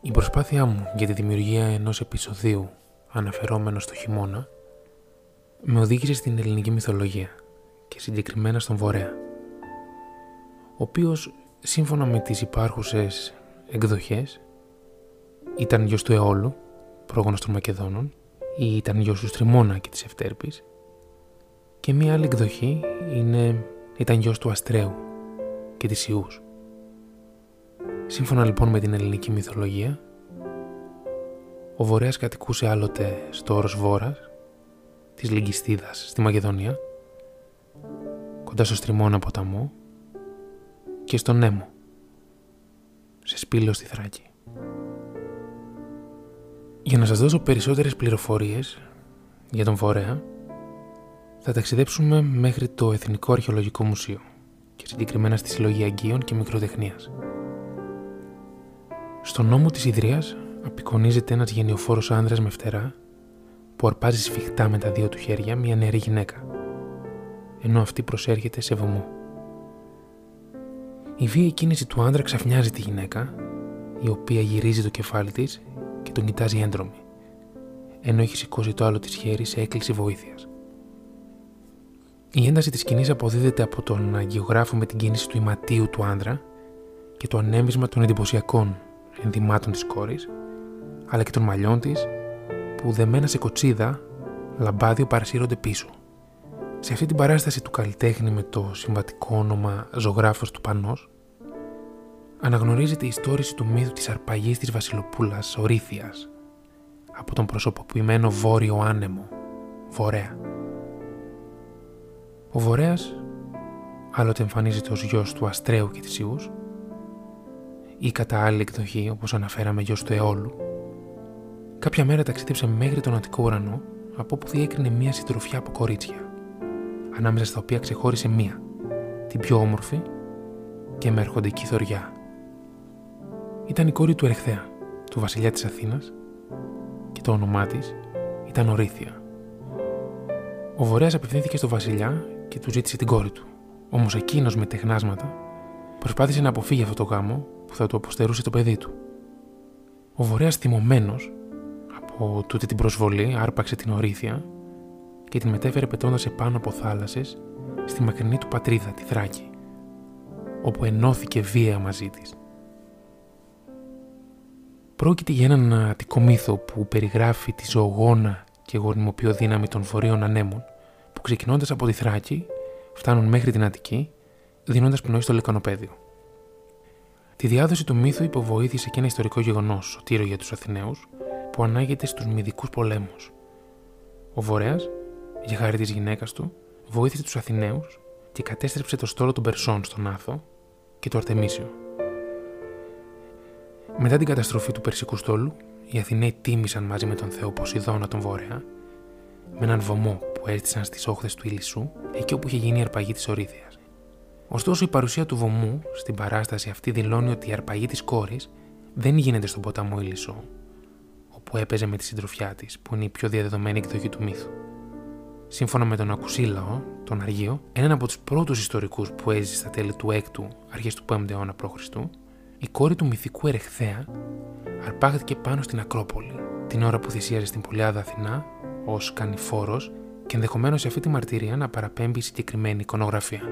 Η προσπάθειά μου για τη δημιουργία ενός επεισοδίου αναφερόμενο στο χειμώνα με οδήγησε στην ελληνική μυθολογία και συγκεκριμένα στον Βορέα ο οποίος σύμφωνα με τις υπάρχουσες εκδοχές ήταν γιος του Αιώλου, πρόγονος των Μακεδόνων ή ήταν γιος του Στριμώνα και της Ευτέρπης και μία άλλη εκδοχή είναι, ήταν γιος του Αστρέου και της Ιούς. Σύμφωνα λοιπόν με την ελληνική μυθολογία, ο Βορέας κατοικούσε άλλοτε στο όρος Βόρας, της Λυγκιστίδας στη Μακεδονία, κοντά στο Στριμώνα ποταμό και στον Νέμο, σε σπήλαιο στη Θράκη. Για να σας δώσω περισσότερες πληροφορίες για τον Βορέα, θα ταξιδέψουμε μέχρι το Εθνικό Αρχαιολογικό Μουσείο και συγκεκριμένα στη Συλλογή Αγγείων και Μικροτεχνίας. Στον νόμο της Ιδρίας απεικονίζεται ένας γενιοφόρος άνδρας με φτερά που αρπάζει σφιχτά με τα δύο του χέρια μια νεαρή γυναίκα, ενώ αυτή προσέρχεται σε βωμό. Η βία κίνηση του άντρα ξαφνιάζει τη γυναίκα, η οποία γυρίζει το κεφάλι της και τον κοιτάζει έντρομη, ενώ έχει σηκώσει το άλλο της χέρι σε έκκληση βοήθειας. Η ένταση της σκηνής αποδίδεται από τον αγιογράφο με την κίνηση του ηματίου του άντρα και το ανέμισμα των εντυπωσιακών ενδυμάτων της κόρης, αλλά και των μαλλιών της, που δεμένα σε κοτσίδα, λαμπάδιο παρασύρονται πίσω. Σε αυτή την παράσταση του καλλιτέχνη με το συμβατικό όνομα «Ζωγράφος του Πανός», αναγνωρίζεται η ιστόρηση του μύθου της αρπαγής της βασιλοπούλας Ορήθειας από τον προσωποποιημένο βόρειο άνεμο, Βορέα. Ο Βορέας άλλοτε εμφανίζεται ως γιος του Αστρέου και της Ιούς ή κατά άλλη εκδοχή όπως αναφέραμε γιος του Αιώλου κάποια μέρα ταξίδεψε μέχρι τον Αττικό ουρανό από όπου διέκρινε μία συντροφιά από κορίτσια ανάμεσα στα οποία ξεχώρισε μία, την πιο όμορφη και με αρχοντική θωριά. Ήταν η κόρη του Ερεχθέα, του βασιλιά της Αθήνας και το όνομά της ήταν Ορήθεια. Ο Βορέας απευθύνθηκε στο βασιλιά και του ζήτησε την κόρη του. Όμως εκείνος με τεχνάσματα προσπάθησε να αποφύγει αυτό το γάμο που θα του αποστερούσε το παιδί του. Ο Βορέας θυμωμένος από τούτη την προσβολή άρπαξε την ορήθεια και την μετέφερε πετώντας επάνω από θάλασσες στη μακρινή του πατρίδα, τη Θράκη, όπου ενώθηκε βία μαζί της. Πρόκειται για έναν αττικό μύθο που περιγράφει τη ζωογόνα και γονιμοποιώ δύναμη των φορείων ανέμων που ξεκινώντας από τη Θράκη φτάνουν μέχρι την Αττική, δίνοντας πνοή στο λεκανοπέδιο. Τη διάδοση του μύθου υποβοήθησε και ένα ιστορικό γεγονός, σωτήρο για τους Αθηναίους, που ανάγεται στους μυδικούς πολέμους. Ο Βορέας, για χάρη της γυναίκας του, βοήθησε τους Αθηναίους και κατέστρεψε το στόλο των Περσών στον Άθο και το Αρτεμίσιο. Μετά την καταστροφή του Περσικού στόλου, οι Αθηναίοι τίμησαν μαζί με τον Θεό Ποσειδώνα τον Βόρεια με έναν βωμό που έστησαν στις όχθες του Ηλισσού, εκεί όπου είχε γίνει η αρπαγή της Ορήθεια. Ωστόσο, η παρουσία του βωμού στην παράσταση αυτή δηλώνει ότι η αρπαγή της κόρης δεν γίνεται στον ποταμό Ηλισσό, όπου έπαιζε με τη συντροφιά της, που είναι η πιο διαδεδομένη εκδοχή του μύθου. Σύμφωνα με τον Ακουσίλαο, τον Αργείο, έναν από τους πρώτους ιστορικούς που έζησε στα τέλη του 6ου, αρχές του 5ου αιώνα π.Χ., η κόρη του μυθικού Ερεχθέα αρπάχθηκε πάνω στην Ακρόπολη, την ώρα που θυσίαζε στην Πολιάδα Αθηνά ως κανηφόρο και ενδεχομένως σε αυτή τη μαρτυρία να παραπέμπει συγκεκριμένη εικονογραφία.